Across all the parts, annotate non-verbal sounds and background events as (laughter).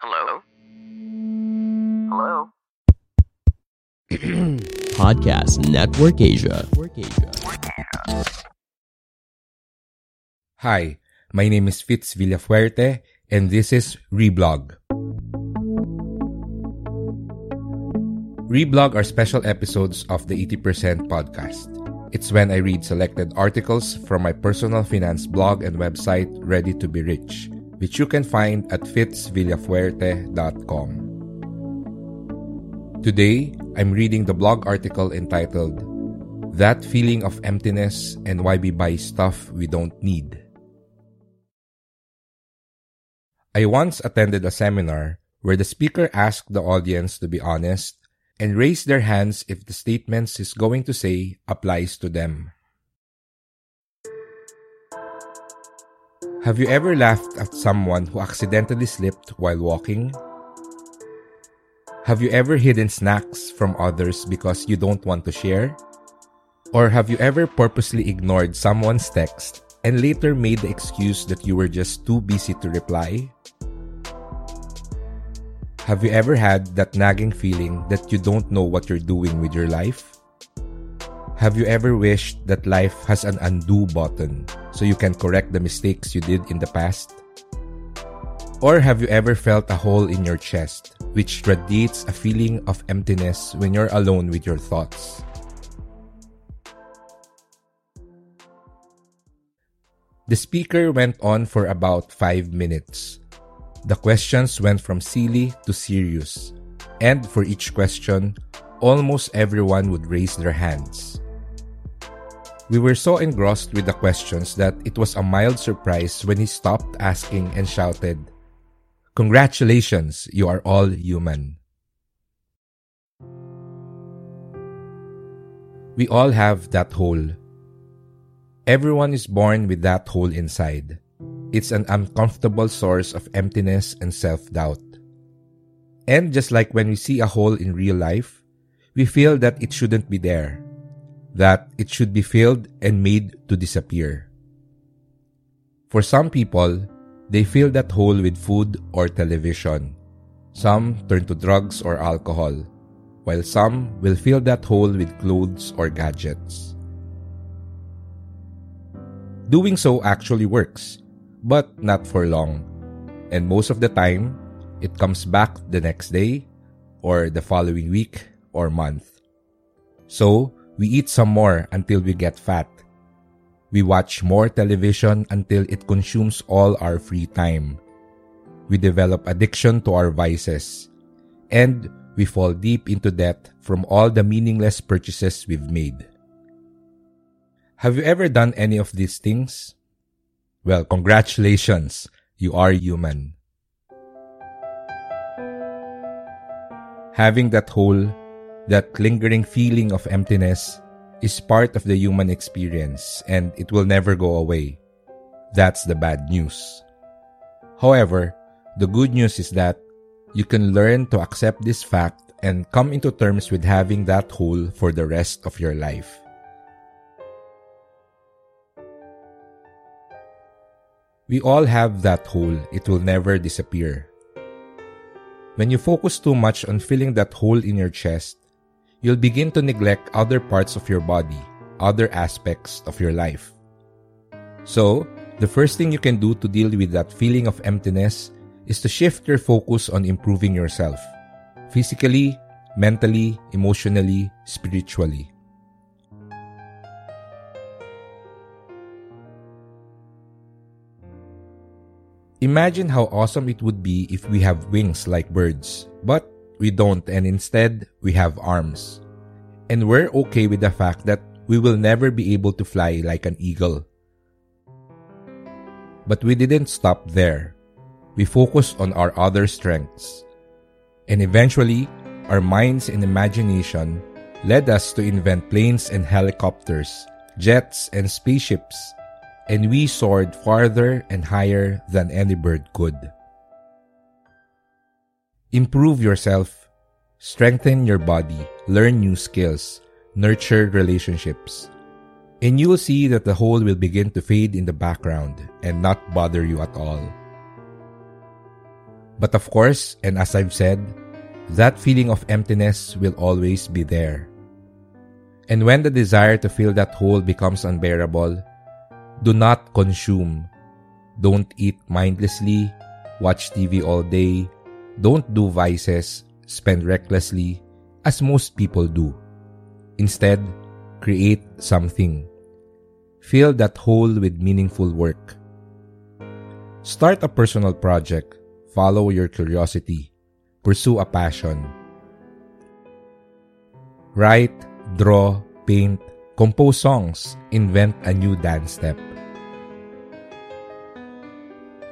Hello? Hello? (clears throat) Podcast Network Asia. Hi, my name is Fitz Villafuerte, and this is Reblog. Reblog are special episodes of the 80% podcast. It's when I read selected articles from my personal finance blog and website, Ready to Be Rich, which you can find at fitzvillafuerte.com. Today, I'm reading the blog article entitled That Feeling of Emptiness and Why We Buy Stuff We Don't Need. I once attended a seminar where the speaker asked the audience to be honest and raise their hands if the statements he's going to say applies to them. Have you ever laughed at someone who accidentally slipped while walking? Have you ever hidden snacks from others because you don't want to share? Or have you ever purposely ignored someone's text and later made the excuse that you were just too busy to reply? Have you ever had that nagging feeling that you don't know what you're doing with your life? Have you ever wished that life has an undo button so you can correct the mistakes you did in the past? Or have you ever felt a hole in your chest, which radiates a feeling of emptiness when you're alone with your thoughts? The speaker went on for about five minutes. The questions went from silly to serious, and for each question, almost everyone would raise their hands. We were so engrossed with the questions that it was a mild surprise when he stopped asking and shouted, Congratulations, you are all human. We all have that hole. Everyone is born with that hole inside. It's an uncomfortable source of emptiness and self doubt. And just like when we see a hole in real life, we feel that it shouldn't be there, that it should be filled and made to disappear. For some people, they fill that hole with food or television. Some turn to drugs or alcohol, while some will fill that hole with clothes or gadgets. Doing so actually works, but not for long. And most of the time, it comes back the next day, or the following week, or month. So, we eat some more until we get fat. We watch more television until it consumes all our free time. We develop addiction to our vices. And we fall deep into debt from all the meaningless purchases we've made. Have you ever done any of these things? Well, congratulations. You are human. Having that hole, that lingering feeling of emptiness, is part of the human experience and it will never go away. That's the bad news. However, the good news is that you can learn to accept this fact and come into terms with having that hole for the rest of your life. We all have that hole, it will never disappear. When you focus too much on filling that hole in your chest, you'll begin to neglect other parts of your body, other aspects of your life. So, the first thing you can do to deal with that feeling of emptiness is to shift your focus on improving yourself physically, mentally, emotionally, spiritually. Imagine how awesome it would be if we have wings like birds, but we don't and instead we have arms. And we're okay with the fact that we will never be able to fly like an eagle. But we didn't stop there. We focused on our other strengths. And eventually, our minds and imagination led us to invent planes and helicopters, jets and spaceships, and we soared farther and higher than any bird could. Improve yourself, strengthen your body, learn new skills, nurture relationships and you'll see that the hole will begin to fade in the background and not bother you at all. But of course, and as I've said, that feeling of emptiness will always be there. And when the desire to fill that hole becomes unbearable, do not consume. Don't eat mindlessly, watch TV all day, don't do vices, spend recklessly, as most people do. Instead, create something. Fill that hole with meaningful work. Start a personal project. Follow your curiosity. Pursue a passion. Write, draw, paint, compose songs, invent a new dance step.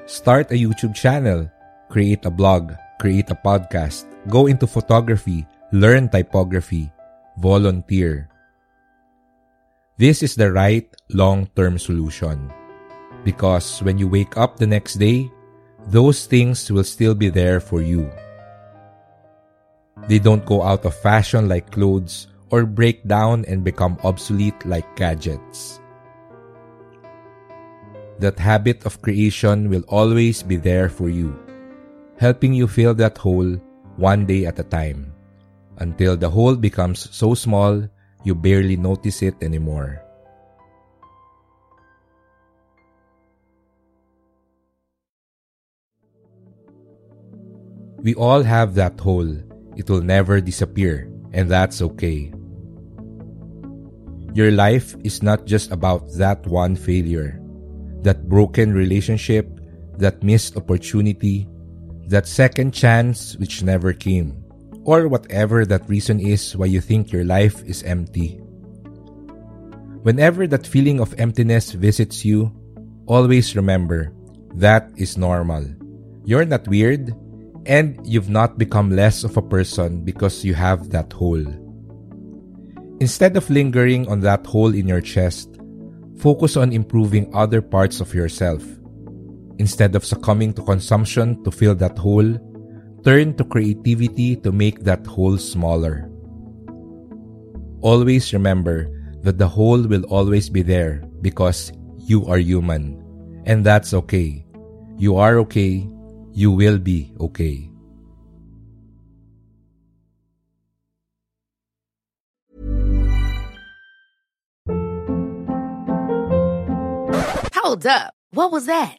Start a YouTube channel, create a blog, create a podcast, go into photography, learn typography, volunteer. This is the right long term solution. Because when you wake up the next day, those things will still be there for you. They don't go out of fashion like clothes or break down and become obsolete like gadgets. That habit of creation will always be there for you, helping you fill that hole one day at a time, until the hole becomes so small you barely notice it anymore. We all have that hole. It will never disappear, and that's okay. Your life is not just about that one failure, that broken relationship, that missed opportunity, that second chance which never came or whatever that reason is why you think your life is empty. Whenever that feeling of emptiness visits you, always remember that is normal. You're not weird, and you've not become less of a person because you have that hole. Instead of lingering on that hole in your chest, focus on improving other parts of yourself. Instead of succumbing to consumption to fill that hole, Turn to creativity to make that hole smaller. Always remember that the hole will always be there because you are human. And that's okay. You are okay. You will be okay. Hold up. What was that?